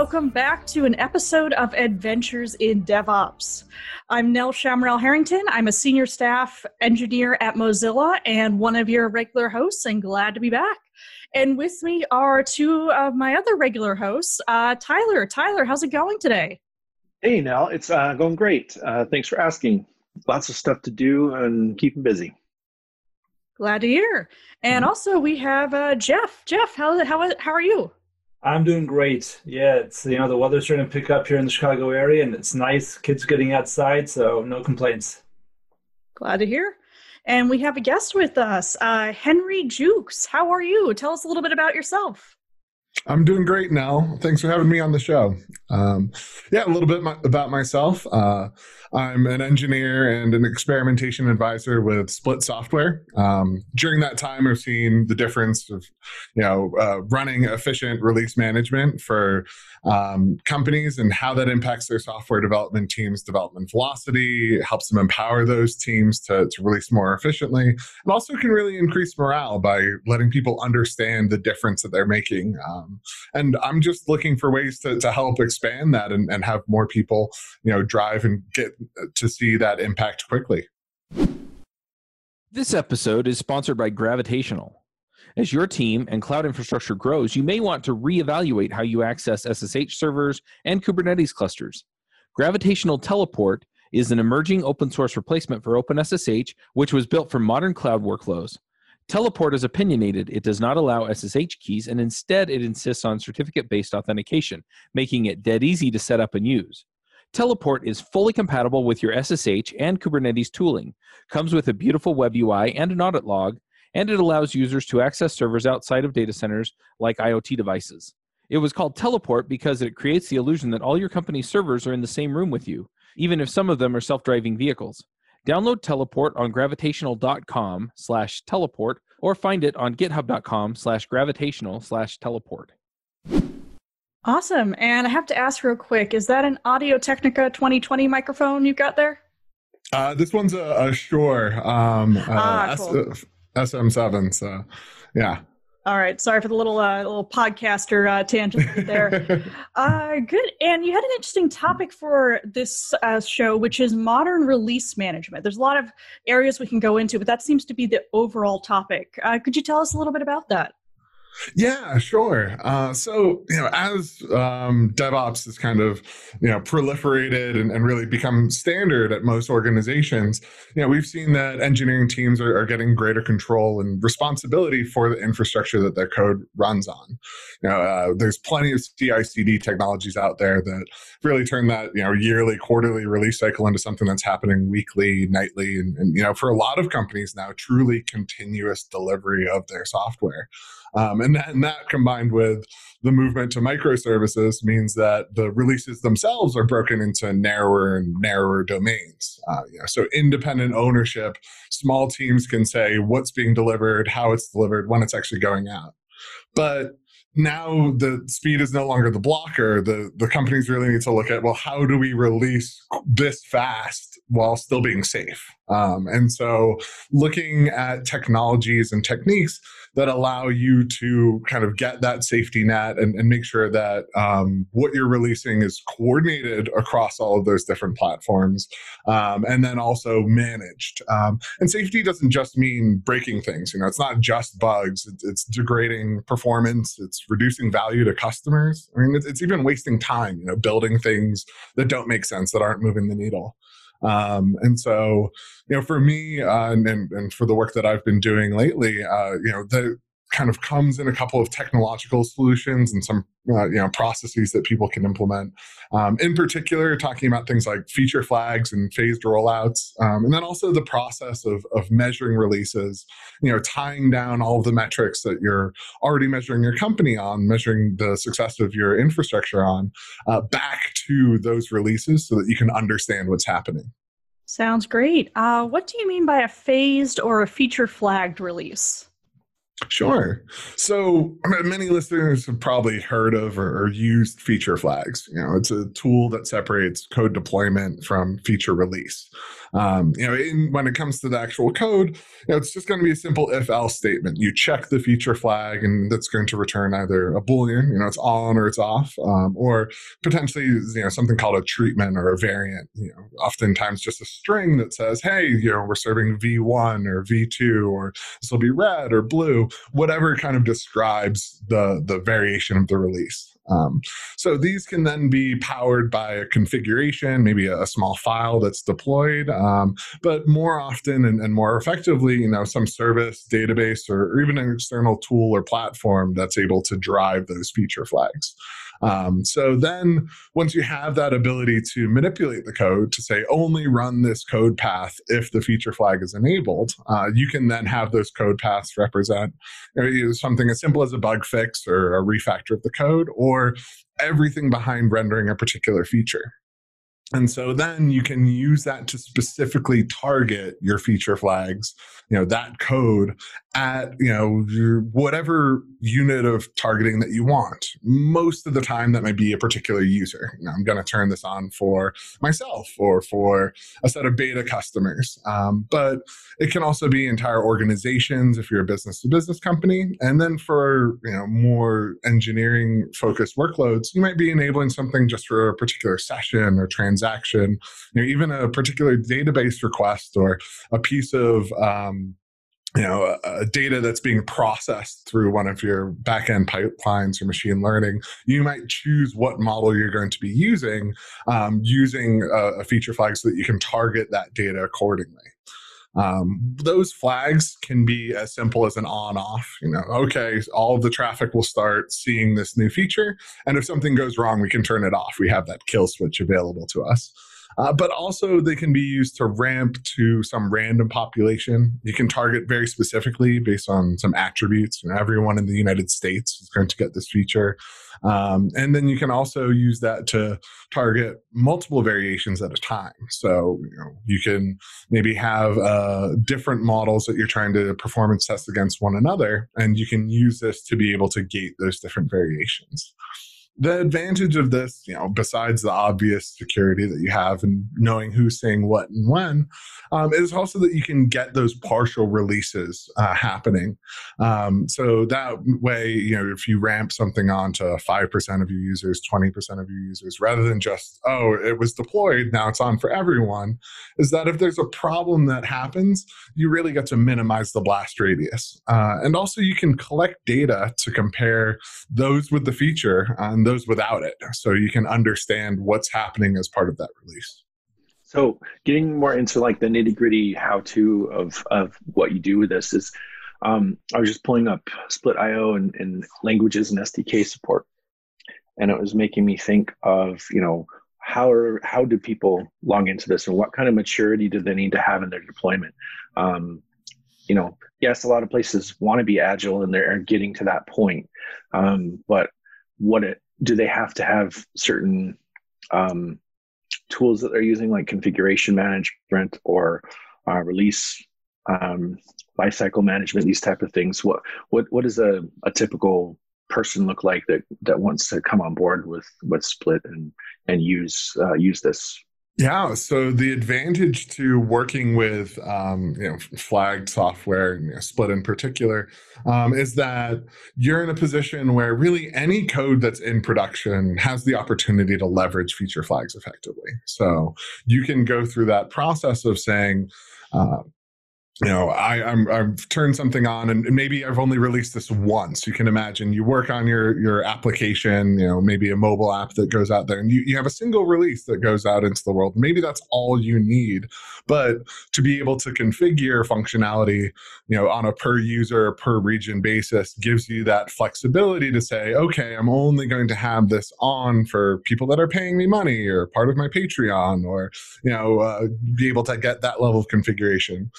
welcome back to an episode of Adventures in DevOps. I'm Nell Shamrell Harrington. I'm a senior staff engineer at Mozilla and one of your regular hosts, and glad to be back. And with me are two of my other regular hosts, uh, Tyler. Tyler, how's it going today? Hey, Nell, it's uh, going great. Uh, thanks for asking. Lots of stuff to do and keeping busy. Glad to hear. And mm-hmm. also, we have uh, Jeff. Jeff, how, how, how are you? I'm doing great. Yeah, it's you know the weather's starting to pick up here in the Chicago area, and it's nice. Kids getting outside, so no complaints. Glad to hear. And we have a guest with us, uh, Henry Jewkes. How are you? Tell us a little bit about yourself. I'm doing great now. Thanks for having me on the show. Um, yeah, a little bit my, about myself. Uh, I'm an engineer and an experimentation advisor with Split Software. Um, during that time, I've seen the difference of, you know, uh, running efficient release management for um, companies and how that impacts their software development teams' development velocity, helps them empower those teams to, to release more efficiently, and also can really increase morale by letting people understand the difference that they're making. Um, and I'm just looking for ways to, to help expand that and, and have more people, you know, drive and get to see that impact quickly. This episode is sponsored by Gravitational. As your team and cloud infrastructure grows, you may want to reevaluate how you access SSH servers and Kubernetes clusters. Gravitational Teleport is an emerging open source replacement for OpenSSH, which was built for modern cloud workflows. Teleport is opinionated. It does not allow SSH keys, and instead it insists on certificate based authentication, making it dead easy to set up and use. Teleport is fully compatible with your SSH and Kubernetes tooling, comes with a beautiful web UI and an audit log, and it allows users to access servers outside of data centers like IoT devices. It was called Teleport because it creates the illusion that all your company's servers are in the same room with you, even if some of them are self-driving vehicles. Download Teleport on gravitational.com slash teleport or find it on github.com slash gravitational slash teleport. Awesome. And I have to ask real quick, is that an Audio Technica 2020 microphone you've got there? Uh, this one's a, a Shure um, uh, ah, cool. S- SM7. So, yeah. All right. Sorry for the little uh, little podcaster uh, tangent there. uh, good. And you had an interesting topic for this uh, show, which is modern release management. There's a lot of areas we can go into, but that seems to be the overall topic. Uh, could you tell us a little bit about that? Yeah, sure. Uh, so, you know, as um, DevOps has kind of, you know, proliferated and, and, really become standard at most organizations, you know, we've seen that engineering teams are, are, getting greater control and responsibility for the infrastructure that their code runs on. You know, uh, there's plenty of CI/CD technologies out there that really turn that, you know, yearly, quarterly release cycle into something that's happening weekly, nightly, and, and you know, for a lot of companies now, truly continuous delivery of their software. Um, and, that, and that combined with the movement to microservices means that the releases themselves are broken into narrower and narrower domains. Uh, you know, so independent ownership, small teams can say what's being delivered, how it's delivered, when it's actually going out. But now the speed is no longer the blocker. The the companies really need to look at well, how do we release this fast while still being safe? Um, and so, looking at technologies and techniques that allow you to kind of get that safety net and, and make sure that um, what you're releasing is coordinated across all of those different platforms, um, and then also managed. Um, and safety doesn't just mean breaking things. You know, it's not just bugs. It's, it's degrading performance. It's reducing value to customers. I mean, it's, it's even wasting time. You know, building things that don't make sense that aren't moving the needle. Um, and so, you know, for me uh, and, and for the work that I've been doing lately, uh, you know, the kind of comes in a couple of technological solutions and some uh, you know processes that people can implement. Um, in particular, talking about things like feature flags and phased rollouts, um, and then also the process of of measuring releases. You know, tying down all of the metrics that you're already measuring your company on, measuring the success of your infrastructure on, uh, back to those releases so that you can understand what's happening. Sounds great. Uh, what do you mean by a phased or a feature flagged release? Sure. So many listeners have probably heard of or, used feature flags. You know, it's a tool that separates code deployment from feature release. Um, you know, in, when it comes to the actual code, you know, it's just going to be a simple if-else statement. You check the feature flag, and that's going to return either a boolean, you know, it's on or it's off, um, or potentially, you know, something called a treatment or a variant. You know, oftentimes just a string that says, "Hey, you know, we're serving v1 or v2, or this will be red or blue," whatever kind of describes the the variation of the release. Um, so these can then be powered by a configuration, maybe a, a small file that's deployed, um, but more often and, and, more effectively, you know, some service, database, or, or even an external tool or platform that's able to drive those feature flags. Um, so then, once you have that ability to manipulate the code to say only run this code path if the feature flag is enabled, uh, you can then have those code paths represent you know, something as simple as a bug fix or a refactor of the code, or everything behind rendering a particular feature. And so then you can use that to specifically target your feature flags, you know, that code at, you know, your whatever unit of targeting that you want. Most of the time that might be a particular user. You know, I'm going to turn this on for myself or for a set of beta customers. Um, but it can also be entire organizations if you're a business to business company. And then for, you know, more engineering focused workloads, you might be enabling something just for a particular session or transaction transaction, you know, even a particular database request or a piece of um, you know a, data that's being processed through one of your backend pipelines or machine learning you might choose what model you're going to be using um, using a, a, feature flag so that you can target that data accordingly um, those flags can be as simple as an on off. You know, okay, all of the traffic will start seeing this new feature. And if something goes wrong, we can turn it off. We have that kill switch available to us. Uh, but also, they can be used to ramp to some random population. You can target very specifically based on some attributes. You know, everyone in the United States is going to get this feature. Um, and then you can also use that to target multiple variations at a time. So you, know, you can maybe have uh, different models that you're trying to performance test against one another, and you can use this to be able to gate those different variations the advantage of this, you know, besides the obvious security that you have and knowing who's saying what and when, um, is also that you can get those partial releases uh, happening. Um, so that way, you know, if you ramp something on to 5% of your users, 20% of your users, rather than just, oh, it was deployed, now it's on for everyone, is that if there's a problem that happens, you really get to minimize the blast radius. Uh, and also, you can collect data to compare those with the feature and those without it so you can understand what's happening as part of that release. So getting more into like the nitty gritty how to of of what you do with this is um, i was just pulling up split io and, and languages and sdk support and it was making me think of you know how are how do people log into this and what kind of maturity do they need to have in their deployment? Um, you know yes a lot of places want to be agile and they're getting to that point um, but what it do they have to have certain um, tools that they're using, like configuration management or uh, release um, lifecycle management, these type of things? What what what does a, a typical person look like that that wants to come on board with with Split and and use uh, use this yeah, so the advantage to working with um, you know flagged software, you know, Split in particular, um, is that you're in a position where really any code that's in production has the opportunity to leverage feature flags effectively. So you can go through that process of saying, uh, you know, I, I'm I've turned something on, and maybe I've only released this once. You can imagine you work on your your application, you know, maybe a mobile app that goes out there, and you, you have a single release that goes out into the world. Maybe that's all you need, but to be able to configure functionality, you know, on a per user per region basis gives you that flexibility to say, okay, I'm only going to have this on for people that are paying me money or part of my Patreon, or you know, uh, be able to get that level of configuration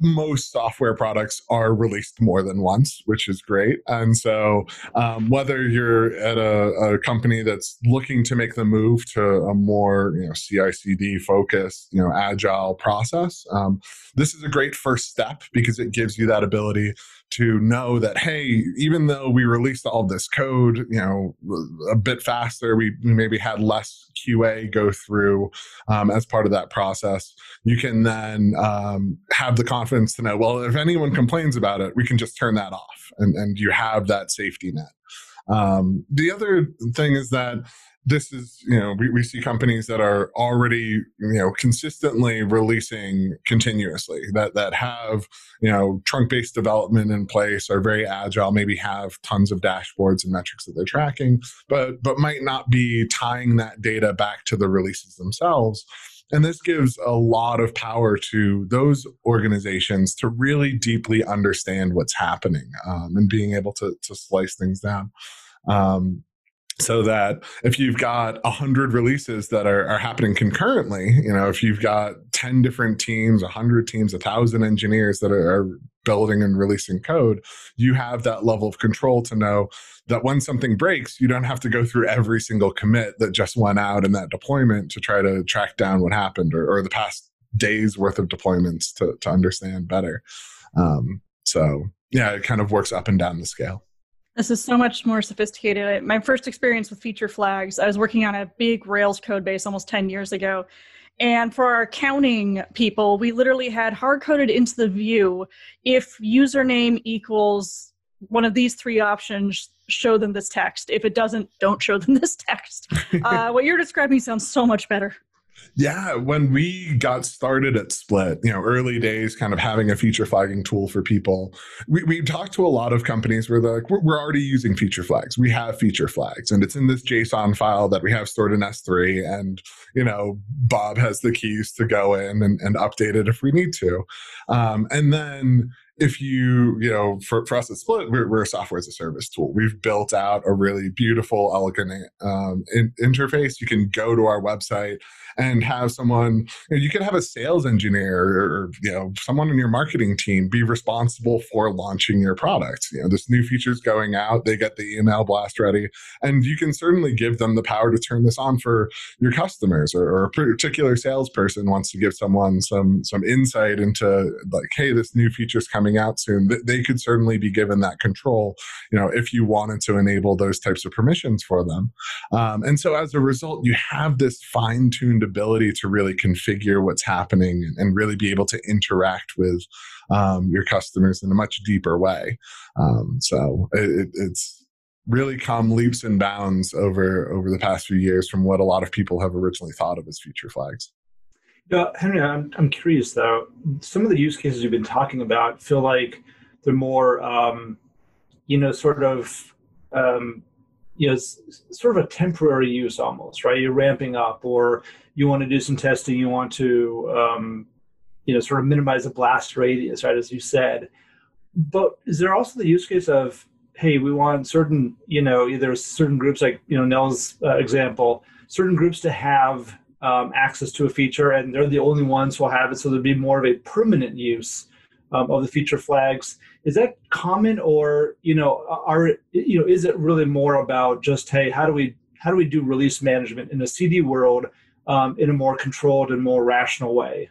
most software products are released more than once, which is great. And so, um, whether you're at a, a, company that's looking to make the move to a more you know CI/CD focused, you know, agile process, um, this is a great first step because it gives you that ability to know that hey even though we released all this code you know a bit faster we, maybe had less qa go through um, as part of that process you can then um, have the confidence to know well if anyone complains about it we can just turn that off and, and you have that safety net. Um, the other thing is that this is you know we, we see companies that are already you know consistently releasing continuously that that have you know trunk based development in place are very agile maybe have tons of dashboards and metrics that they're tracking but but might not be tying that data back to the releases themselves and this gives a lot of power to those organizations to really deeply understand what's happening um, and being able to, to slice things down. Um, so that if you've got a hundred releases that are, are happening concurrently, you know, if you've got 10 different teams, a hundred teams, a thousand engineers that are, are building and releasing code, you have that level of control to know that when something breaks, you don't have to go through every single commit that just went out in that deployment to try to track down what happened or, or the past days worth of deployments to, to understand better. Um, so yeah, it kind of works up and down the scale. This is so much more sophisticated. My first experience with feature flags, I was working on a big Rails code base almost 10 years ago. And for our accounting people, we literally had hard coded into the view if username equals one of these three options, show them this text. If it doesn't, don't show them this text. Uh, what you're describing sounds so much better. Yeah, when we got started at Split, you know, early days, kind of having a feature flagging tool for people, we, we talked to a lot of companies where they're like, we're, we're already using feature flags. We have feature flags, and it's in this JSON file that we have stored in S3. And, you know, Bob has the keys to go in and, and update it if we need to. Um, and then if you, you know, for, for us at Split, we're, we're, a software as a service tool. We've built out a really beautiful, elegant um, in, interface. You can go to our website and have someone, you, know, you can have a sales engineer or, you know, someone in your marketing team be responsible for launching your product. You know, this new feature's going out, they get the email blast ready, and you can certainly give them the power to turn this on for your customers or, or a particular salesperson wants to give someone some, some insight into like, hey, this new feature's coming coming out soon, they could certainly be given that control, you know, if you wanted to enable those types of permissions for them. Um, and so as a result, you have this fine ability to really configure what's happening and really be able to interact with um, your customers in a much deeper way. Um, so it, it's really come leaps and bounds over over the past few years from what a lot of people have originally thought of as feature flags. Yeah, Henry, I'm, I'm curious though. Some of the use cases you've been talking about feel like they're more, um, you know, sort of, um, you know, sort of a temporary use almost, right? You're ramping up, or you want to do some testing. You want to, um, you know, sort of minimize the blast radius, right? As you said. But is there also the use case of, hey, we want certain, you know, either certain groups, like you know, Nell's uh, example, certain groups to have um, access to a feature, and they're the only ones who will have it. So there'd be more of a permanent use um, of the feature flags. Is that common, or you know, are you know, is it really more about just hey, how do we how do we do release management in a CD world um, in a more controlled and more rational way?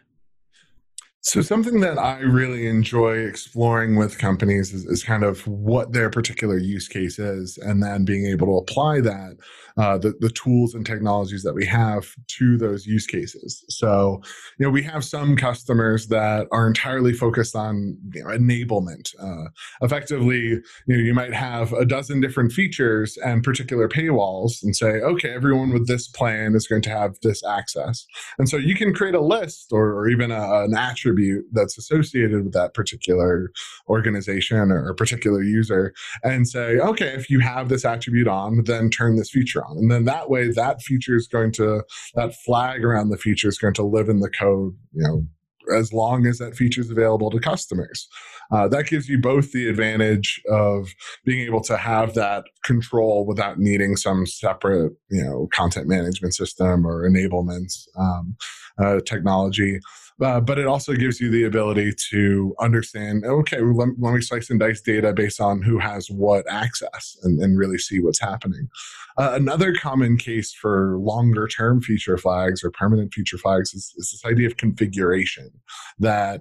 So, something that I really enjoy exploring with companies is, is, kind of what their particular use case is, and then being able to apply that uh, the, the tools and technologies that we have to those use cases. So, you know, we have some customers that are entirely focused on you know, enablement. Uh, effectively, you know, you might have a dozen different features and particular paywalls and say, okay, everyone with this plan is going to have this access. And so you can create a list or, or even a, an attribute that's associated with that particular organization or, or particular user and say, okay, if you have this attribute on, then turn this feature on. And then that way, that feature is going to, that flag around the feature is going to live in the code, you know, as long as that feature is available to customers. Uh, that gives you both the advantage of being able to have that control without needing some separate, you know, content management system or enablement um, uh, technology. Uh, but it also gives you the ability to understand okay let, let, me slice and dice data based on who has what access and, and really see what's happening uh, another common case for longer term feature flags or permanent feature flags is, is this idea of configuration that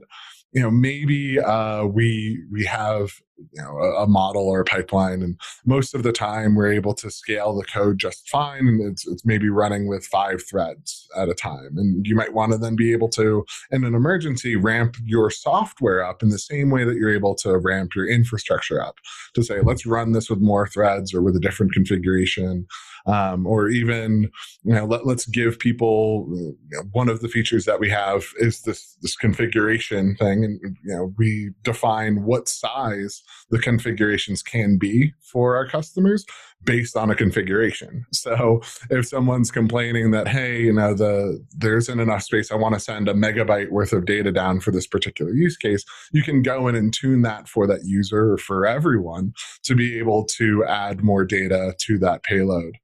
you know maybe uh, we we have you know a, a, model or a pipeline and most of the time we're able to scale the code just fine and it's, it's maybe running with five threads at a time and you might want to then be able to in an emergency ramp your software up in the same way that you're able to ramp your infrastructure up to say let's run this with more threads or with a different configuration um, or even you know let, us give people you know, one of the features that we have is this this configuration thing and you know we define what size the configurations can be for our customers based on a configuration. So if someone's complaining that hey you know the there isn't enough space i want to send a megabyte worth of data down for this particular use case you can go in and tune that for that user or for everyone to be able to add more data to that payload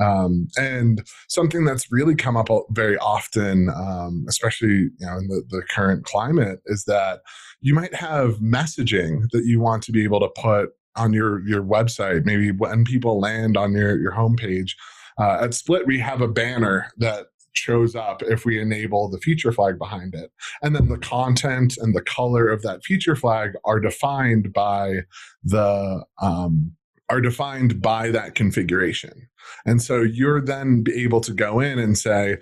um, and something that's really come up very often, um, especially you know in the, the current climate, is that you might have messaging that you want to be able to put on your your website. Maybe when people land on your your homepage. Uh, at Split, we have a banner that shows up if we enable the feature flag behind it. And then the content and the color of that feature flag are defined by the um, are defined by that configuration. And so you're then able to go in and say,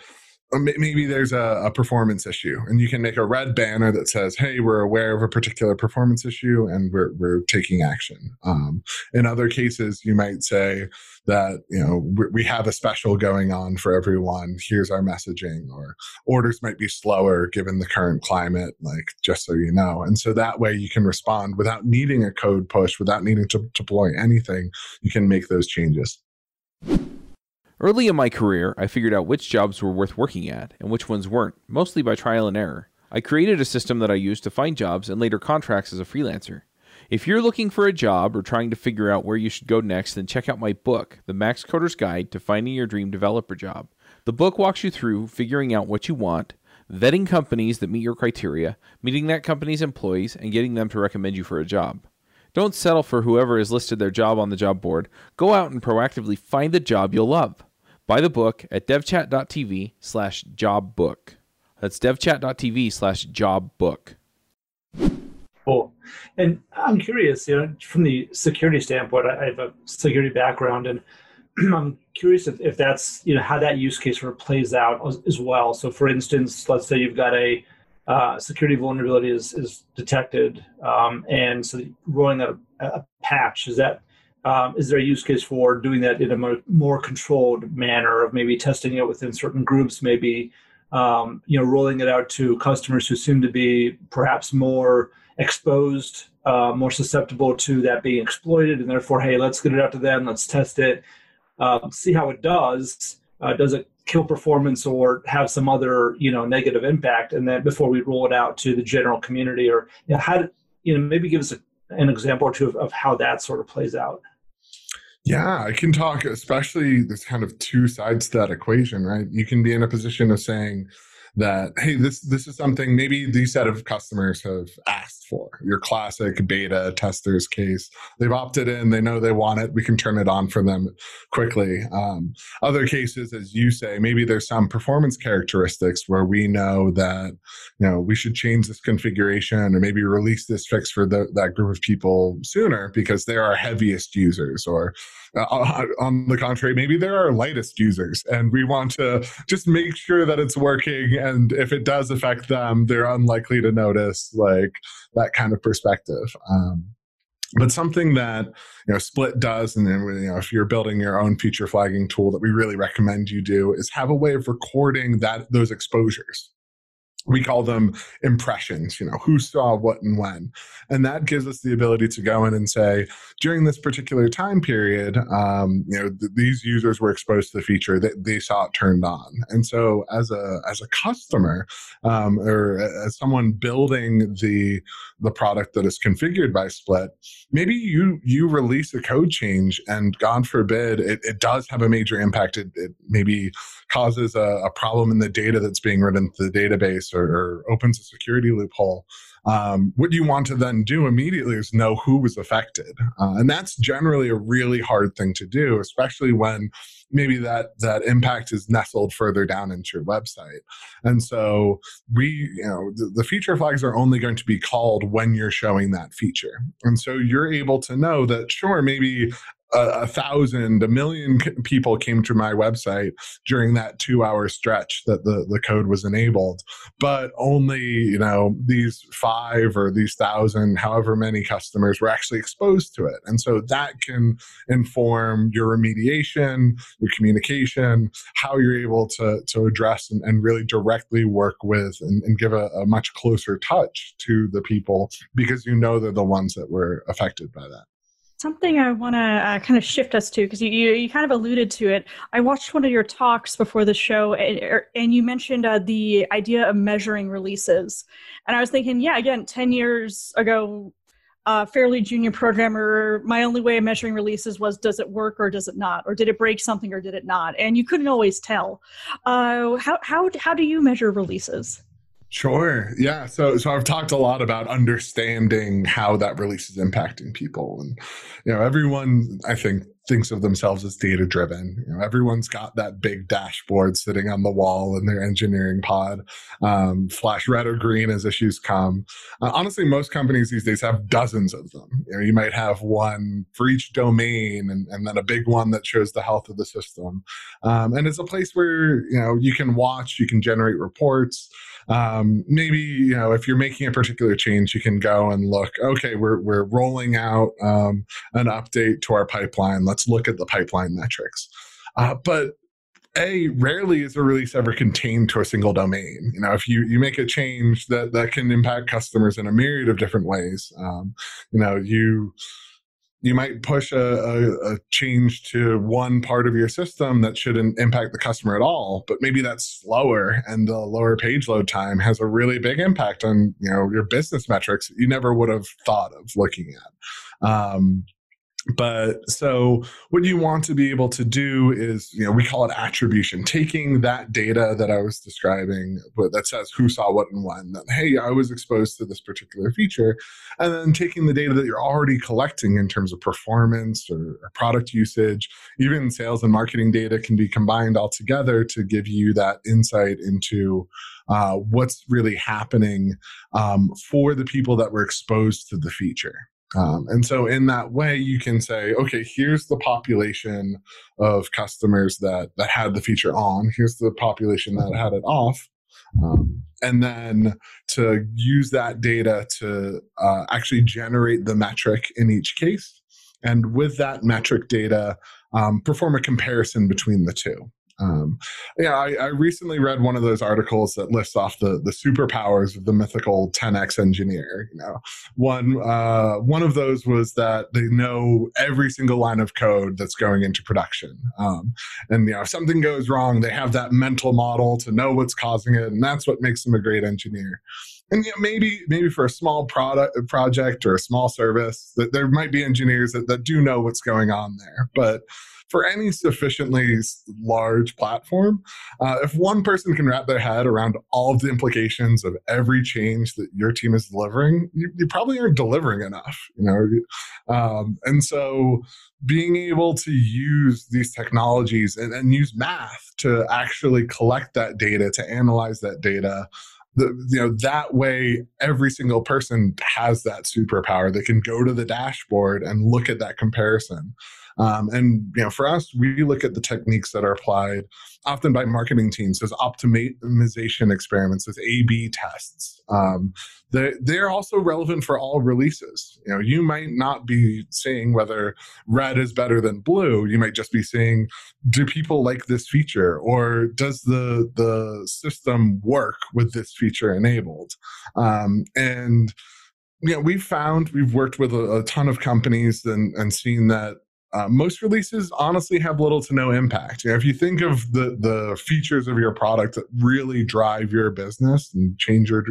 maybe there's a, a, performance issue and you can make a red banner that says hey we're aware of a particular performance issue and we're, we're taking action. Um, in other cases you might say that you know we have a special going on for everyone. Here's our messaging or orders might be slower given the current climate like just so you know. And so that way you can respond without needing a code push without needing to deploy anything you can make those changes Early in my career, I figured out which jobs were worth working at and which ones weren't, mostly by trial and error. I created a system that I used to find jobs and later contracts as a freelancer. If you're looking for a job or trying to figure out where you should go next, then check out my book, The Max Coder's Guide to Finding Your Dream Developer Job. The book walks you through figuring out what you want, vetting companies that meet your criteria, meeting that company's employees, and getting them to recommend you for a job. Don't settle for whoever has listed their job on the job board. Go out and proactively find the job you'll love. Buy the book at devchat.tv slash jobbook. That's devchat.tv slash jobbook. Cool. And I'm curious, you know, from the security standpoint, I have a security background and I'm curious if, if that's, you know, how that use case sort of plays out as, as well. So for instance, let's say you've got a uh, security vulnerability is, is detected um, and so rolling out a, a patch, is that um, is there a use case for doing that in a more, controlled manner of maybe testing it within certain groups, maybe um, you know rolling it out to customers who seem to be perhaps more exposed, uh, more susceptible to that being exploited, and therefore, hey, let's get it out to them, let's test it, uh, see how it does. Uh, does it kill performance or have some other you know negative impact, and then before we roll it out to the general community, or you know, how you know maybe give us a, an example or two of, of how that sort of plays out. Yeah, I can talk, especially there's kind of two sides to that equation, right? You can be in a position of saying that, hey, this this is something maybe these set of customers have asked for. Your classic beta testers case. They've opted in, they know they want it, we can turn it on for them quickly. Um, other cases, as you say, maybe there's some performance characteristics where we know that, you know, we should change this configuration or maybe release this fix for the, that group of people sooner because they're our heaviest users or uh, uh, on the contrary, maybe they're our lightest users, and we want to just make sure that it's working. And if it does affect them, they're unlikely to notice, like that kind of perspective. Um, but something that you know split does and then you know if you're building your own feature flagging tool that we really recommend you do is have a way of recording that those exposures we call them impressions you know who saw what and when. And that gives us the ability to go in and say during this particular time period um, you know th- these users were exposed to the feature that they saw it turned on. And so as a as a customer um, or as someone building the the product that is configured by split maybe you you release a code change and god forbid it, it does have a major impact. It, it maybe causes a, a problem in the data that's being written to the database or, or opens a security loophole, um, what you want to then do immediately is know who was affected. Uh, and that's generally a really hard thing to do, especially when maybe that that impact is nestled further down into your website and so we you know the, the, feature flags are only going to be called when you're showing that feature and so you're able to know that sure maybe a, a, thousand, a million people came to my website during that two hour stretch that the, the code was enabled. But only, you know, these five or these thousand, however many customers were actually exposed to it. And so that can inform your remediation, your communication, how you're able to, to address and, and really directly work with and, and give a, a much closer touch to the people because you know they're the ones that were affected by that. Something I want to uh, kind of shift us to because you, you, you kind of alluded to it. I watched one of your talks before the show, and, er, and you mentioned uh, the idea of measuring releases. And I was thinking, yeah, again, ten years ago, uh, fairly junior programmer. My only way of measuring releases was does it work or does it not, or did it break something or did it not? And you couldn't always tell. Uh, how how how do you measure releases? Sure. Yeah. So so I've talked a lot about understanding how that release is impacting people. And you know, everyone I think thinks of themselves as data driven. You know, everyone's got that big dashboard sitting on the wall in their engineering pod, um, flash red or green as issues come. Uh, honestly, most companies these days have dozens of them. You, know, you might have one for each domain, and, and then a big one that shows the health of the system. Um, and it's a place where you know you can watch, you can generate reports. Um, maybe you know if you're making a particular change, you can go and look. Okay, we're we're rolling out um, an update to our pipeline. Let's look at the pipeline metrics. Uh, but a rarely is a release ever contained to a single domain. You know, if you you make a change that that can impact customers in a myriad of different ways, um, you know, you you might push a, a, a, change to one part of your system that shouldn't impact the customer at all but maybe that's slower and the lower page load time has a really big impact on you know your business metrics you never would have thought of looking at. Um, but so what you want to be able to do is you know we call it attribution taking that data that i was describing that says who saw what and when that hey i was exposed to this particular feature and then taking the data that you're already collecting in terms of performance or, or product usage even sales and marketing data can be combined all together to give you that insight into uh, what's really happening um, for the people that were exposed to the feature um, and so, in that way, you can say, okay, here's the population of customers that that had the feature on. Here's the population that had it off. Um, and then to use that data to uh, actually generate the metric in each case. And with that metric data, um, perform a comparison between the two. Um, yeah, I, I, recently read one of those articles that lists off the the superpowers of the mythical 10x engineer. You know, one uh, one of those was that they know every single line of code that's going into production, um, and you know, if something goes wrong, they have that mental model to know what's causing it, and that's what makes them a great engineer. And you know, maybe maybe for a small product project or a small service that there might be engineers that, that do know what's going on there. But for any sufficiently large platform, uh, if one person can wrap their head around all of the implications of every change that your team is delivering, you, you probably aren't delivering enough. You know, um, and so being able to use these technologies and, and use math to actually collect that data, to analyze that data, the, you know that way every single person has that superpower they can go to the dashboard and look at that comparison um, and you know, for us, we look at the techniques that are applied often by marketing teams as optimization experiments, as A/B tests. Um, they, they're also relevant for all releases. You know, you might not be seeing whether red is better than blue. You might just be saying, do people like this feature, or does the the system work with this feature enabled? Um, and you know, we've found we've worked with a, a ton of companies and, and seen that uh, most releases honestly have little to no impact. You know, if you think of the the features of your product that really drive your business and change your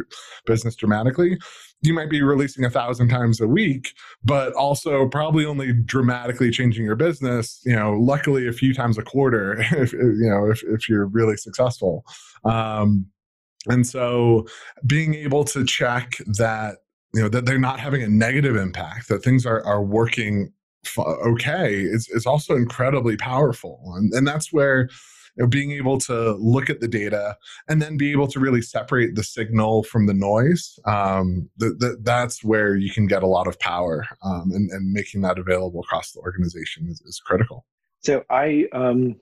business dramatically, you might be releasing a thousand times a week, but also probably only dramatically changing your business. You know, luckily a few times a quarter, if you know if if you're really successful. Um, And so being able to check that you know that they're not having a negative impact, that things are are working okay is, is also incredibly powerful. And, and that's where you know, being able to look at the data and then be able to really separate the signal from the noise, um, where you can get a lot of power. Um, and, and making that available across the organization is, is critical. So I, um,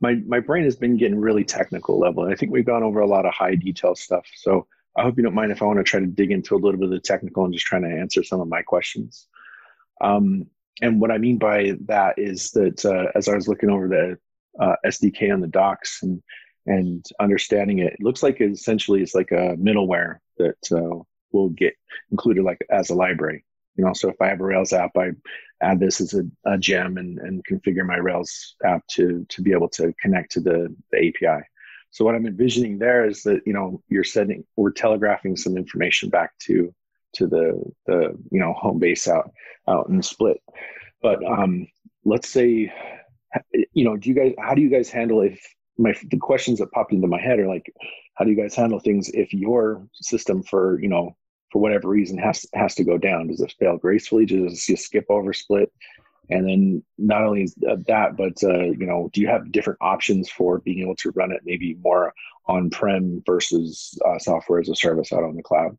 my my brain has been getting really technical level, and I think we've gone over a lot of high detail stuff. So I hope you don't mind if I want to try to dig into a little bit of the technical and just trying to answer some of my questions. Um, and what I mean by that is that uh, as I was looking over the uh, SDK on the docs and and understanding it, it looks like it essentially it's like a middleware that uh, will get included like as a library. You know, so if I have a Rails app, I add this as a, a gem and, and configure my Rails app to to be able to connect to the, the API. So what I'm envisioning there is that you know you're sending we're telegraphing some information back to to the the you know home base out out in the split. But um, let's say you know do you guys how do you guys handle if my the questions that popped into my head are like how do you guys handle things if your system for you know for whatever reason has has to go down? Does it fail gracefully? Does it skip over split? And then not only that but uh, you know do you have different options for being able to run it maybe more on prem versus uh, software as a service out on the cloud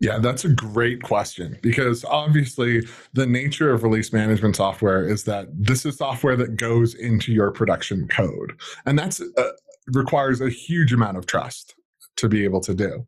yeah, that's a great question because obviously the nature of release management software is that this is software that goes into your production code, and that's uh, requires a huge amount of trust to be able to do.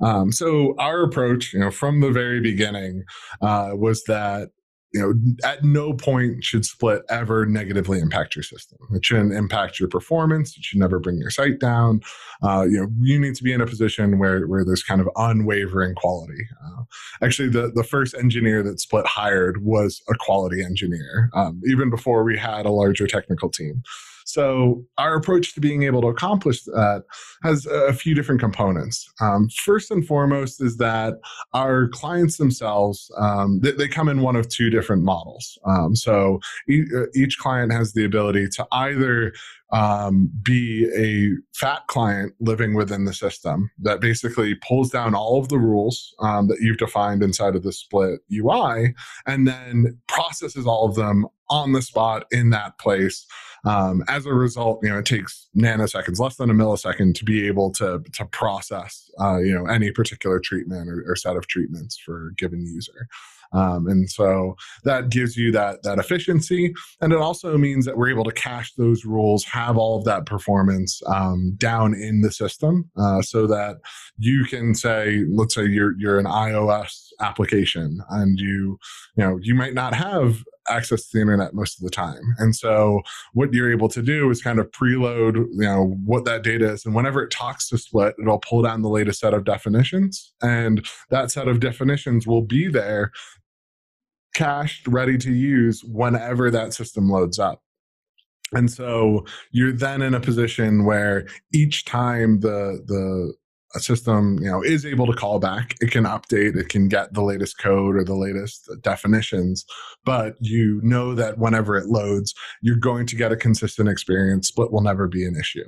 Um, so our approach, you know, from the very beginning, uh, was that you know, at no point should split ever negatively impact your system. It shouldn't impact your performance. It should never bring your site down. Uh, you know, you need to be in a position where where there's kind of unwavering quality. Uh, actually, the the first engineer that Split hired was a quality engineer, um, even before we had a larger technical team. So our approach to being able to accomplish that has a few different components. Um, first and foremost is that our clients themselves um, they, they, come in one of two different models. Um, so e- uh, each client has the ability to either um, be a fat client living within the system that basically pulls down all of the rules um, that you've defined inside of the split UI and then processes all of them on the spot in that place um, as a result, you know, it takes nanoseconds, less than a millisecond, to be able to to process, uh, you know, any particular treatment or, or, set of treatments for a given user. Um, and so that gives you that that efficiency, and it also means that we're able to cache those rules, have all of that performance um, down in the system, uh, so that you can say, let's say you're you're an iOS application, and you you know you might not have access to the internet most of the time. And so what you're able to do is kind of preload, you know, what that data is. And whenever it talks to Split, it'll pull down the latest set of definitions. And that set of definitions will be there cached, ready to use whenever that system loads up. And so you're then in a position where each time the the system you know is able to call back it can update it can get the latest code or the latest definitions but you know that whenever it loads you're going to get a consistent experience split will never be an issue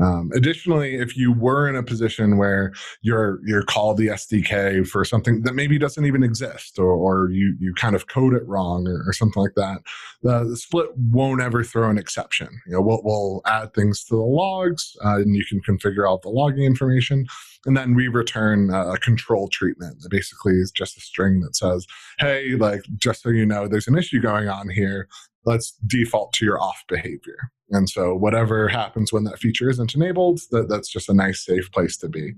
um, additionally, if you were in a position where you're you're called the SDK for something that maybe doesn't even exist, or, or you you kind of code it wrong, or, or something like that, the, the, split won't ever throw an exception. You know, we'll, we'll add things to the logs, uh, and you can configure out the logging information, and then we return a control treatment that basically is just a string that says, "Hey, like just so you know, there's an issue going on here. Let's default to your off behavior." And so whatever happens when that feature isn't enabled, that, that's just a nice, safe place to be.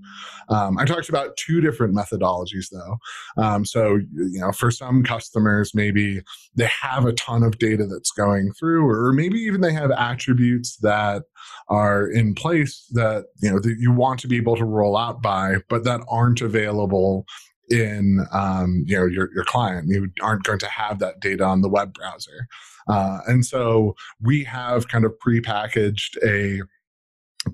Um, I talked about two different methodologies though. Um, so, you know, for some customers, maybe they have a ton of data that's going through, or maybe even they have attributes that are in place that, you know, that you want to be able to roll out by, but that aren't available in um, you know your, your client you aren't going to have that data on the web browser uh, and so we have kind of prepackaged a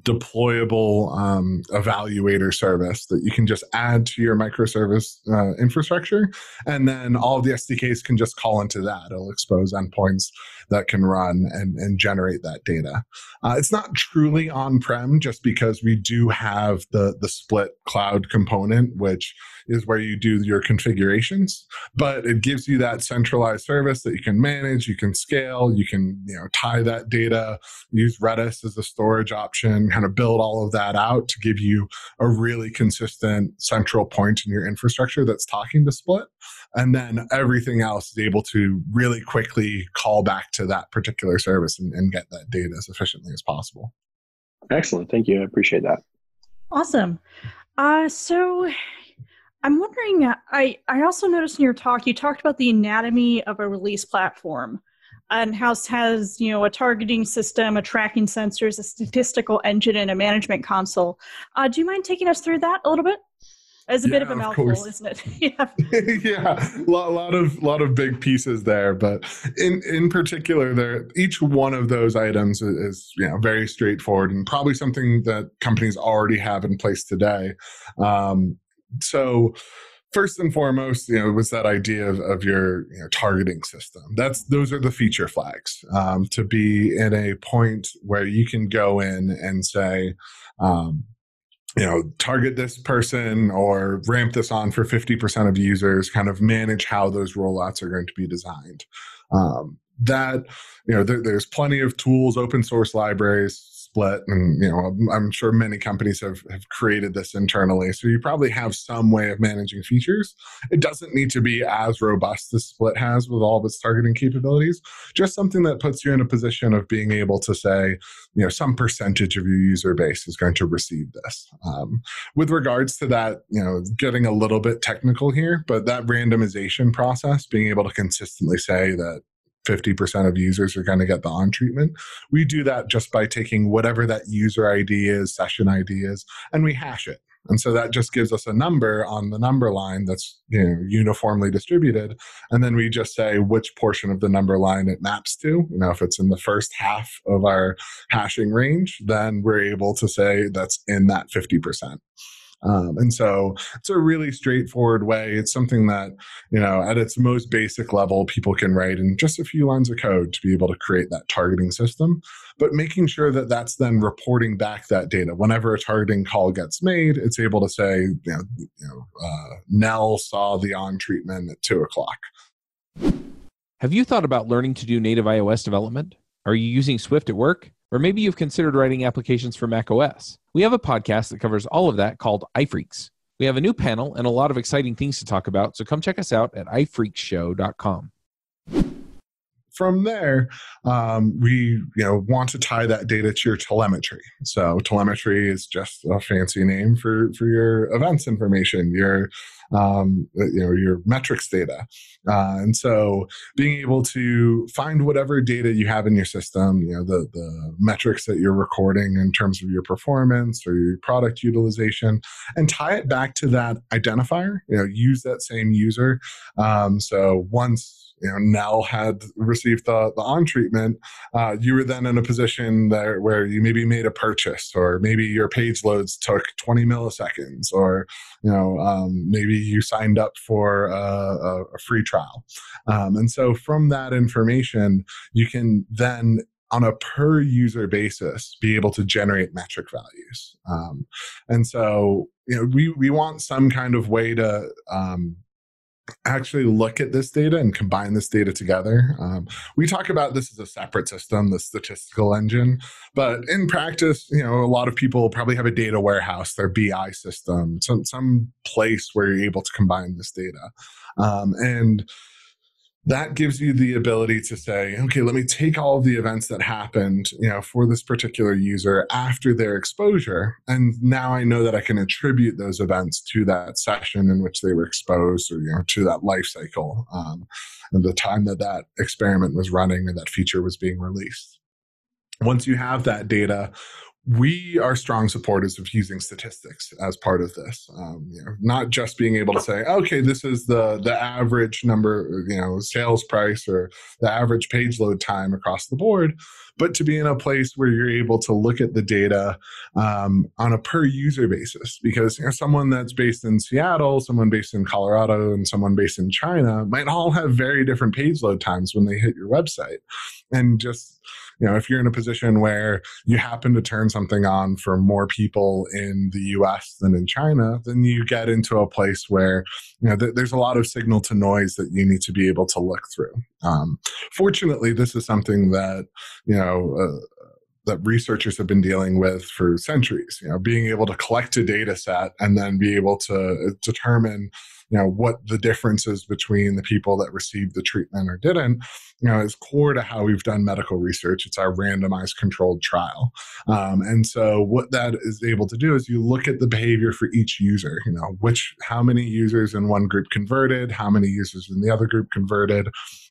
deployable um, evaluator service that you can just add to your microservice uh, infrastructure. And then all of the SDKs can just call into that. It'll expose endpoints that can run and, and generate that data. Uh, it's not truly on-prem just because we do have the, the split cloud component, which is where you do your configurations, but it gives you that centralized service that you can manage, you can scale, you can, you know, tie that data, use Redis as a storage option, kind of build all of that out to give you a really consistent central point in your infrastructure that's talking to split. And then everything else is able to really quickly call back to that particular service and, and get that data as efficiently as possible. Excellent. Thank you. I appreciate that. Awesome. Uh, so I'm wondering, uh, I, I also noticed in your talk, you talked about the anatomy of a release platform and how it has, you know, a targeting system, a tracking sensors, a statistical engine, and a management console. Uh, do you mind taking us through that a little bit? It's a yeah, bit of a mouthful, of isn't it? yeah, yeah, a lot, lot, of lot of big pieces there, but in in particular, there each one of those items is, is you know very straightforward and probably something that companies already have in place today. Um, so first and foremost, you know, was that idea of, of your you know, targeting system. That's those are the feature flags um, to be in a point where you can go in and say, um, you know, target this person or ramp this on for 50% of users, kind of manage how those rollouts are going to be designed. Um, that, you know, there, there's plenty of tools, open source libraries, split and you know i'm sure many companies have, have created this internally so you probably have some way of managing features. It doesn't need to be as robust as split has with all of its targeting capabilities just something that puts you in a position of being able to say you know some percentage of your user base is going to receive this. Um, with regards to that you know getting a little bit technical here but that randomization process being able to consistently say that 50% of users are going to get the on treatment. We do that just by taking whatever that user ID is, session ID is, and we hash it. And so that just gives us a number on the number line that's you know, uniformly distributed. And then we just say which portion of the number line it maps to. You know, if it's in the first half of our hashing range, then we're able to say that's in that 50%. Um, and so it's a really straightforward way. It's something that, you know, at its most basic level, people can write in just a few lines of code to be able to create that targeting system. But making sure that that's then reporting back that data. Whenever a targeting call gets made, it's able to say, you know, you know uh, Nell saw the on treatment at two o'clock. Have you thought about learning to do native iOS development? Are you using Swift at work? Or maybe you've considered writing applications for macOS. We have a podcast that covers all of that called iPhreaks. We have a new panel and a lot of exciting things to talk about, so come check us out at iPhreakshow.com from there, um, we you know want to tie that data to your telemetry. So telemetry is just a fancy name for for your events information, your um, you know your metrics data, uh, and so being able to find whatever data you have in your system, you know the the metrics that you're recording in terms of your performance or your product utilization, and tie it back to that identifier. You know, use that same user. Um, so once you know Nell had received the, the on treatment, uh, you were then in a position there where you maybe made a purchase, or maybe your page loads took 20 milliseconds, or you know um, maybe you signed up for a, a free trial, um, and so from that information, you can then on a per user basis be able to generate metric values. Um, and so you know we, we want some kind of way to um, actually look at this data and combine this data together. Um, we talk about this as a separate system, the statistical engine, but in practice, you know, a lot of people probably have a data warehouse, their BI system, some some place where you're able to combine this data. Um, and that gives you the ability to say, okay, let me take all of the events that happened, you know, for this particular user after their exposure, and now I know that I can attribute those events to that session in which they were exposed, or you know, to that life cycle, um, and the time that that experiment was running and that feature was being released. Once you have that data, we are strong supporters of using statistics as part of this. Um, you know, not just being able to say, okay, this is the the average number, you know, sales price or the average page load time across the board, but to be in a place where you're able to look at the data um, on a per user basis. Because you know, someone that's based in Seattle, someone based in Colorado, and someone based in China might all have very different page load times when they hit your website, and just you know, if you're in a position where you happen to turn something on for more people in the US than in China, then you get into a place where, you know, th- there's a lot of signal to noise that you need to be able to look through. Um, fortunately, this is something that, you know, uh, that researchers have been dealing with for centuries you know being able to collect a data set and then be able to determine you know what the differences between the people that received the treatment or didn't you know is core to how we've done medical research. It's our randomized controlled trial. Um, and so what that is able to do is you look at the behavior for each user you know which how many users in one group converted how many users in the other group converted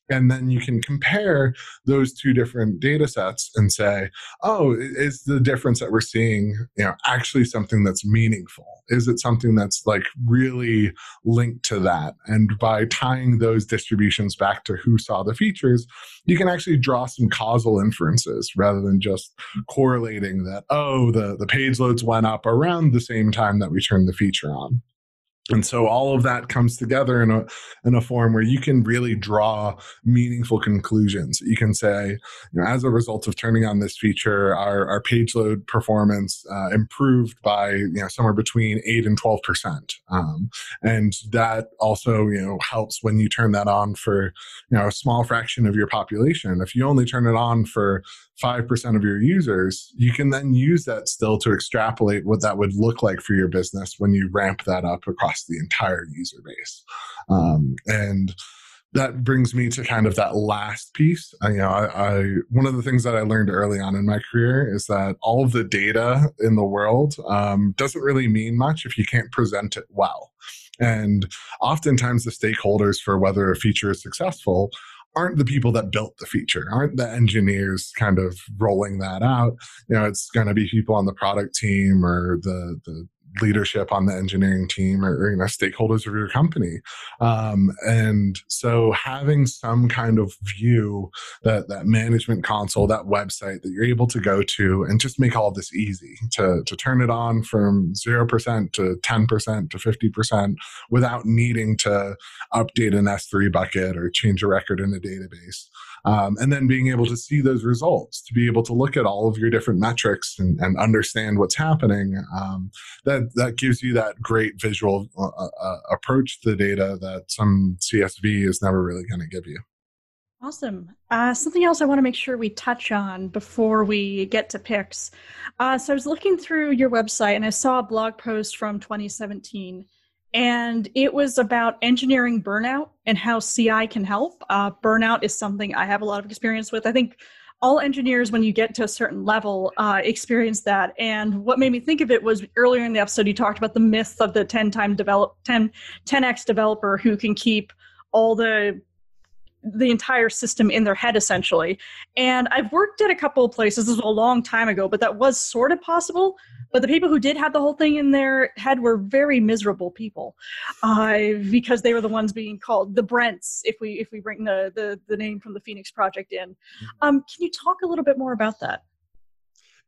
and then you can compare those two different data sets and say oh is the difference that we're seeing you know actually something that's meaningful? Is it something that's like really linked to that? And by tying those distributions back to who saw the features you can actually draw some causal inferences rather than just correlating that oh the the page loads went up around the same time that we turned the feature on and so all of that comes together in a in a form where you can really draw meaningful conclusions. You can say you know as a result of turning on this feature our, our page load performance uh, improved by you know somewhere between 8 and 12 percent. Um, and that also you know helps when you turn that on for you know a small fraction of your population. If you only turn it on for 5% of your users, you can then use that still to extrapolate what that would look like for your business when you ramp that up across the entire user base. Um, and that brings me to kind of that last piece. I, you know, I, I, one of the things that I learned early on in my career is that all of the data in the world um, doesn't really mean much if you can't present it well. And oftentimes, the stakeholders for whether a feature is successful aren't the people that built the feature, aren't the engineers kind of rolling that out. You know, it's going to be people on the product team or the the leadership on the engineering team or, you know stakeholders of your company. Um, and so having some kind of view that that management console that website that you're able to go to and just make all of this easy to to turn it on from 0% to 10% to 50% without needing to update an s3 bucket or change a record in a database um, and then being able to see those results to be able to look at all of your different metrics and, and understand what's happening um, that that gives you that great visual uh, uh, uh approach to the data that some csv is never really going to give you Awesome. Uh, something else I want to make sure we touch on before we get to picks. Uh, so I was looking through your website and I saw a blog post from 2017 and it was about engineering burnout and how CI can help. Uh, burnout is something I have a lot of experience with. I think all engineers, when you get to a certain level, uh, experience that. And what made me think of it was earlier in the episode, you talked about the myth of the 10 time develop 10 10x developer who can keep all the the entire system in their head essentially and i've worked at a couple of places this was a long time ago but that was sort of possible but the people who did have the whole thing in their head were very miserable people uh, because they were the ones being called the brents if we if we bring the the, the name from the phoenix project in mm-hmm. um, can you talk a little bit more about that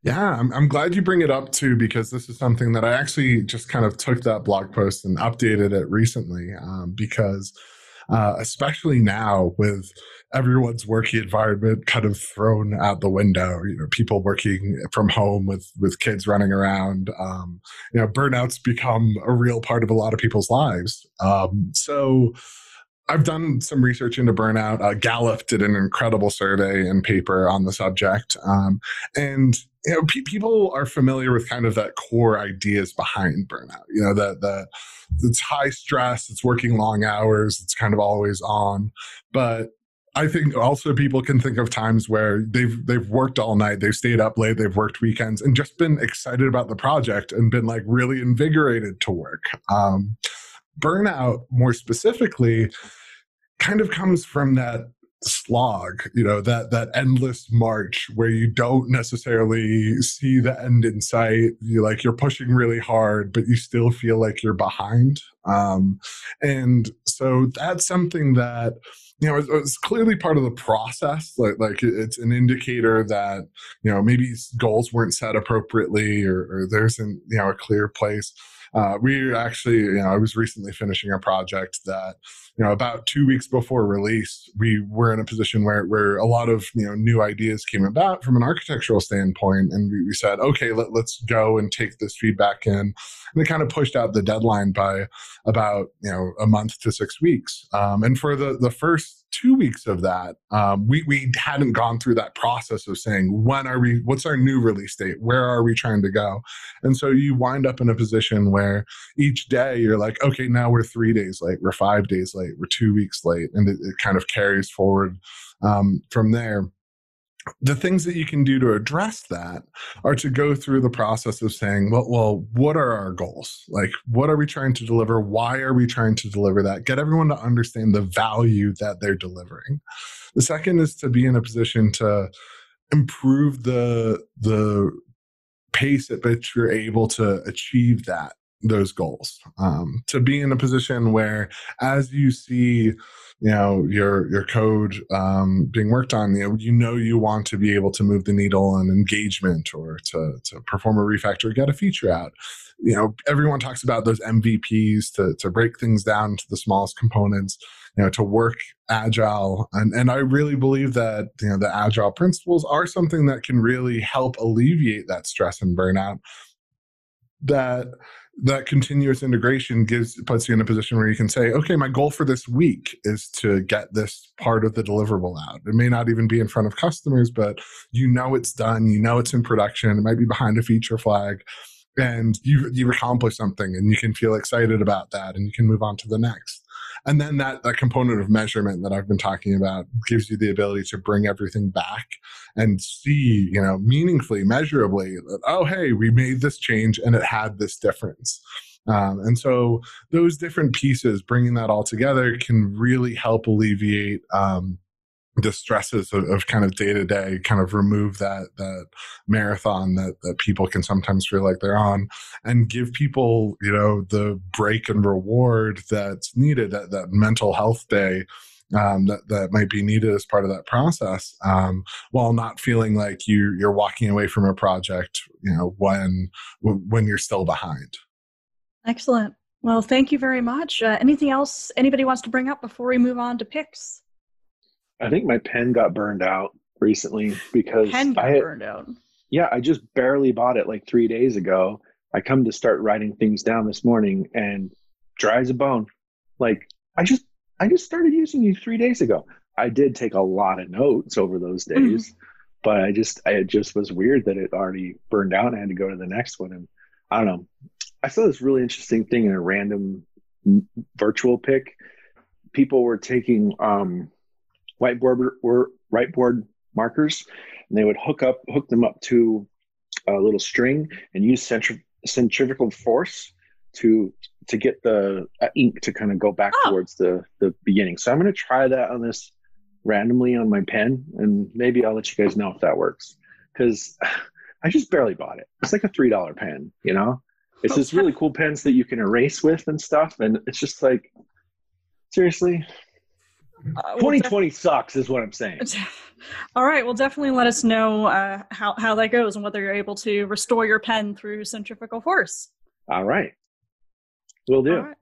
yeah, I'm, I'm glad you bring it up too, because this is something that I actually just kind of took that blog post and updated it recently. Um, because uh, especially now with everyone's working environment kind of thrown out the window. You know, people working from home with with kids running around. Um, you know, burnout's become a real part of a lot of people's lives. Um, so. I've done some research into burnout. Uh, Gallup did an incredible survey and paper on the subject, um, and you know, pe- people are familiar with kind of that core ideas behind burnout. You know, that that it's high stress, it's working long hours, it's kind of always on. But I think also people can think of times where they've they've worked all night, they've stayed up late, they've worked weekends, and just been excited about the project and been like really invigorated to work. Um, burnout, more specifically, kind of comes from that slog you know that that endless march where you don't necessarily see the end in sight you like you're pushing really hard but you still feel like you're behind um, and so that's something that you know it's, clearly part of the process like like it's an indicator that you know maybe goals weren't set appropriately or, or there's an you know a clear place uh, we actually, you know, I was recently finishing a project that, you know, about two weeks before release, we were in a position where, where a lot of, you know, new ideas came about from an architectural standpoint. And we, we said, okay, let, let's go and take this feedback in. And it kind of pushed out the deadline by about, you know, a month to six weeks. Um, and for the, the first two weeks of that, um, we, we hadn't gone through that process of saying, when are we, what's our new release date? Where are we trying to go? And so you wind up in a position where each day you're like, okay, now we're three days late, we're five days late, we're two weeks late. And it, it kind of carries forward um, from there the things that you can do to address that are to go through the process of saying well, well what are our goals? Like what are we trying to deliver? Why are we trying to deliver that? Get everyone to understand the value that they're delivering. The second is to be in a position to improve the the pace at which you're able to achieve that those goals. Um, to be in a position where as you see you know your your code um, being worked on you know you know you want to be able to move the needle on engagement or to to perform a refactor or get a feature out. You know everyone talks about those mvps to to break things down to the smallest components you know to work agile. And and i really believe that you know the agile principles are something that can really help alleviate that stress and burnout. That that continuous integration gives puts you in a position where you can say okay my goal for this week is to get this part of the deliverable out. It may not even be in front of customers but you know it's done you know it's in production it might be behind a feature flag and you you've accomplished something and you can feel excited about that and you can move on to the next and then that, that component of measurement that I've been talking about gives you the ability to bring everything back and see, you know, meaningfully, measurably that, oh, hey, we made this change and it had this difference. Um, and so those different pieces, bringing that all together can really help alleviate um, the stresses of, of kind of day to day kind of remove that that marathon that that people can sometimes feel like they're on and give people you know the break and reward that's needed that that mental health day um, that that might be needed as part of that process, um, while not feeling like you you're walking away from a project, you know, when when you're still behind. Excellent. Well, thank you very much. Uh, anything else anybody wants to bring up before we move on to picks? I think my pen got burned out recently because pen got I had, burned out. Yeah, I just barely bought it like three days ago. I come to start writing things down this morning and dry as a bone. Like I just I just started using you three days ago. I did take a lot of notes over those mm-hmm. days, mm-hmm. but I just I, it just was weird that it already burned out and I had to go to the next one. And I don't know. I saw this really interesting thing in a random virtual pick. People were taking um, whiteboard were whiteboard markers, and they would hook up hook them up to a little string and use centri- centrifugal force to to get the uh, ink to kind of go back oh. towards the the beginning. So I'm going to try that on this randomly on my pen, and maybe I'll let you guys know if that works because I just barely bought it. It's like a three dollar pen, you know. It's just really cool pens that you can erase with and stuff, and it's just like seriously, uh, 2020 def- sucks, is what I'm saying. All right. Well, definitely let us know uh, how, how that goes and whether you're able to restore your pen through centrifugal force. All right. we'll do. All right.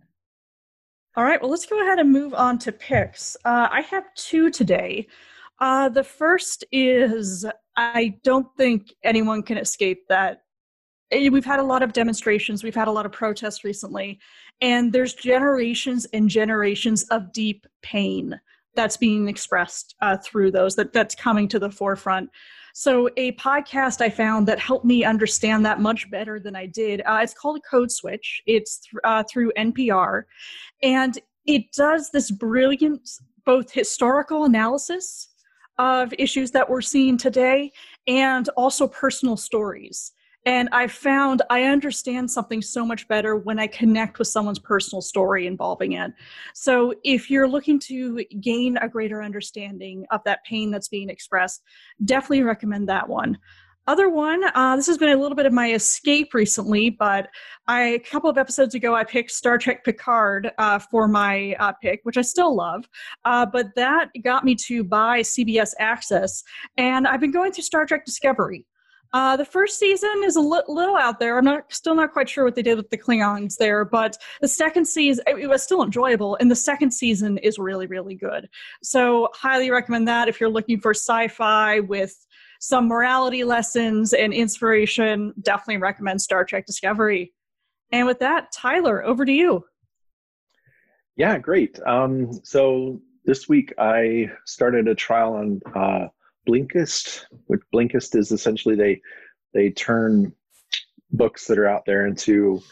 All right. Well, let's go ahead and move on to picks. Uh, I have two today. Uh, the first is I don't think anyone can escape that. We've had a lot of demonstrations, we've had a lot of protests recently, and there's generations and generations of deep pain that's being expressed uh, through those that that's coming to the forefront. So a podcast i found that helped me understand that much better than i did uh, it's called code switch. It's th- uh, through npr and it does this brilliant both historical analysis of issues that we're seeing today and also personal stories And I found I understand something so much better when I connect with someone's personal story involving it. So if you're looking to gain a greater understanding of that pain that's being expressed, definitely recommend that one. Other one, uh, this has been a little bit of my escape recently, but I, a couple of episodes ago, I picked Star Trek Picard uh, for my uh, pick, which I still love. Uh, but that got me to buy CBS Access, and I've been going through Star Trek Discovery. Uh, the first season is a li- little out there. I'm not still not quite sure what they did with the Klingons there, but the second season it was still enjoyable, and the second season is really really good. So highly recommend that if you're looking for sci-fi with some morality lessons and inspiration. Definitely recommend Star Trek Discovery. And with that, Tyler, over to you. Yeah, great. Um, so this week I started a trial on uh, Blinkist, which Blinkist is essentially they they turn books that are out there into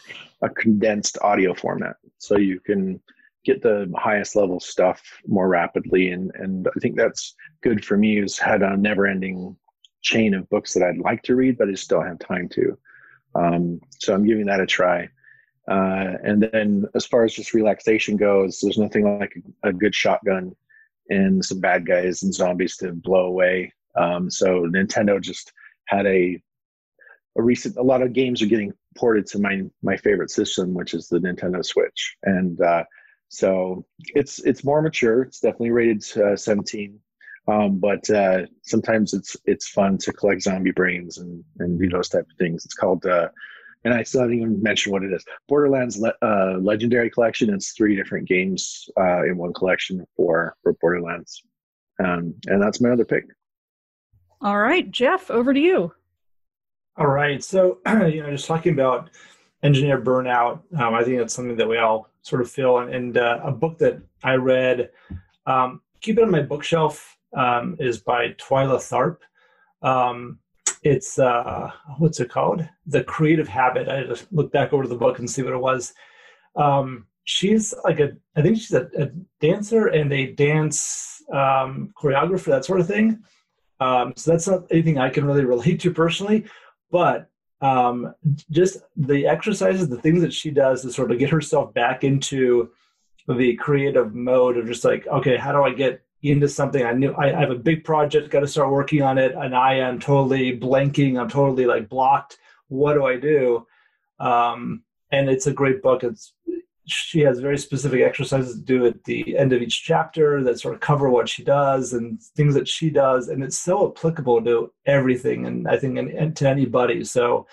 a condensed audio format, so you can get the highest level stuff more rapidly. And and I think that's good for me. Who's had a never ending chain of books that I'd like to read, but I just don't have time to. Um, so I'm giving that a try. Uh, and then as far as just relaxation goes, there's nothing like a, a good shotgun and some bad guys and zombies to blow away. Um, so Nintendo just had a a recent. A lot of games are getting ported to my my favorite system, which is the Nintendo Switch, and uh, so it's it's more mature. It's definitely rated uh, 17, um, but uh, sometimes it's it's fun to collect zombie brains and and do those type of things. It's called. And I still haven't even mentioned what it is. Borderlands Le- uh, Legendary Collection. It's three different games uh, in one collection for for Borderlands, um, and that's my other pick. All right, Jeff, over to you. All right. So, you know, just talking about engineer burnout, um, I think that's something that we all sort of feel. And, and uh, a book that I read, um, keep it on my bookshelf, um, is by Twyla Tharp. Um, it's, uh, what's it called? The Creative Habit. I just look back over the book and see what it was. Um, she's like a, I think she's a, a dancer and a dance um, choreographer, that sort of thing. Um, so that's not anything I can really relate to personally, but um, just the exercises, the things that she does to sort of get herself back into the creative mode of just like, okay, how do I get into something? I knew I, I have a big project, got to start working on it, and I am totally blanking. I'm totally like blocked. What do I do? Um, and it's a great book. It's she has very specific exercises to do at the end of each chapter that sort of cover what she does and things that she does and it's so applicable to everything and i think and, and to anybody so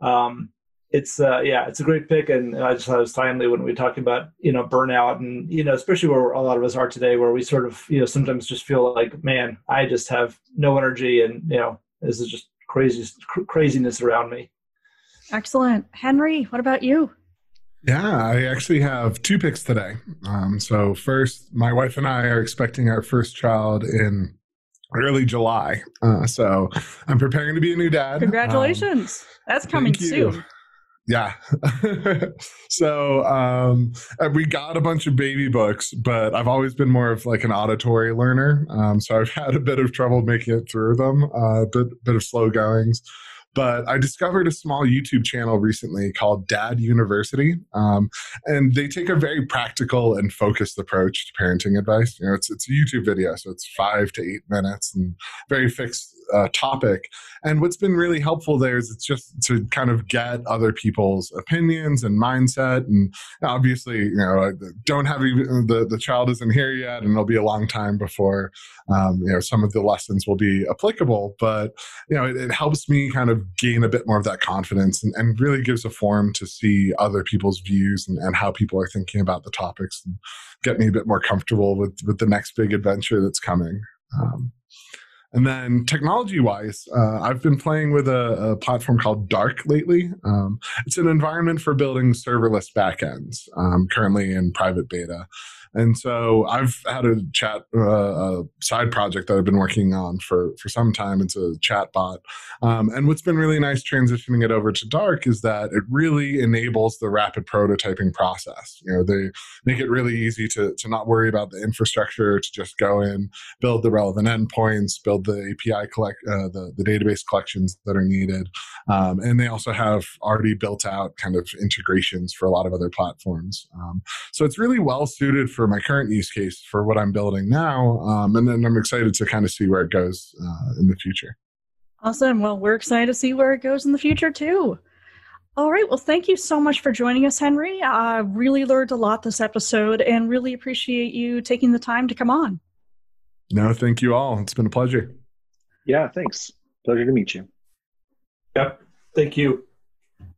um, it's uh, yeah it's a great pick and i just thought it was timely when we talk about you know burnout and you know especially where a lot of us are today where we sort of you know sometimes just feel like man i just have no energy and you know this is just crazy craziness around me excellent henry what about you yeah, I actually have two picks today. Um, so, first, my wife and I are expecting our first child in early July. Uh, so, I'm preparing to be a new dad. Congratulations. Um, That's coming soon. Yeah. so um, we got a bunch of baby books, but I've always been more of like an auditory learner. Um, so I've had a bit of trouble making it through them, a uh, bit, bit of slow goings. But I discovered a small YouTube channel recently called Dad University, um, and they take a very practical and focused approach to parenting advice. You know, it's it's a YouTube video, so it's five to eight minutes and very fixed uh, topic. And what's been really helpful there is it's just to kind of get other people's opinions and mindset. And obviously, you know, I don't have even the the child isn't here yet, and it'll be a long time before um, you know some of the lessons will be applicable. But you know, it, it helps me kind of gain a bit more of that confidence and, and really gives a forum to see other people's views and, and how people are thinking about the topics and get me a bit more comfortable with, with the next big adventure that's coming. Um, and then technology wise, uh, I've been playing with a, a platform called Dark lately. Um, it's an environment for building serverless backends, um, currently in private beta. And so I've had a chat, uh, a side project that I've been working on for, for some time. It's a chat bot. Um, and what's been really nice transitioning it over to Dark is that it really enables the rapid prototyping process. You know, they make it really easy to, to not worry about the infrastructure, to just go in, build the relevant endpoints, build the API collect, uh, the, the database collections that are needed. Um, and they also have already built out kind of integrations for a lot of other platforms. Um, so it's really well suited for my current use case for what I'm building now. Um, and then I'm excited to kind of see where it goes uh, in the future. Awesome. Well, we're excited to see where it goes in the future too. All right. Well, thank you so much for joining us, Henry. I really learned a lot this episode and really appreciate you taking the time to come on. No, thank you all. It's been a pleasure. Yeah, thanks. Pleasure to meet you. Yep. Thank you.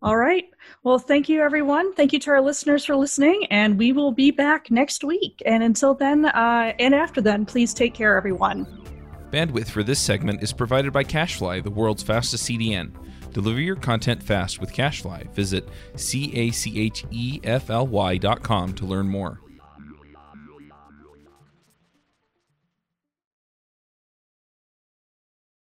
All right. Well, thank you, everyone. Thank you to our listeners for listening, and we will be back next week. And until then, uh, and after then, please take care, everyone. Bandwidth for this segment is provided by CacheFly, the world's fastest CDN. Deliver your content fast with CacheFly. Visit C A C H E F L Y dot com to learn more.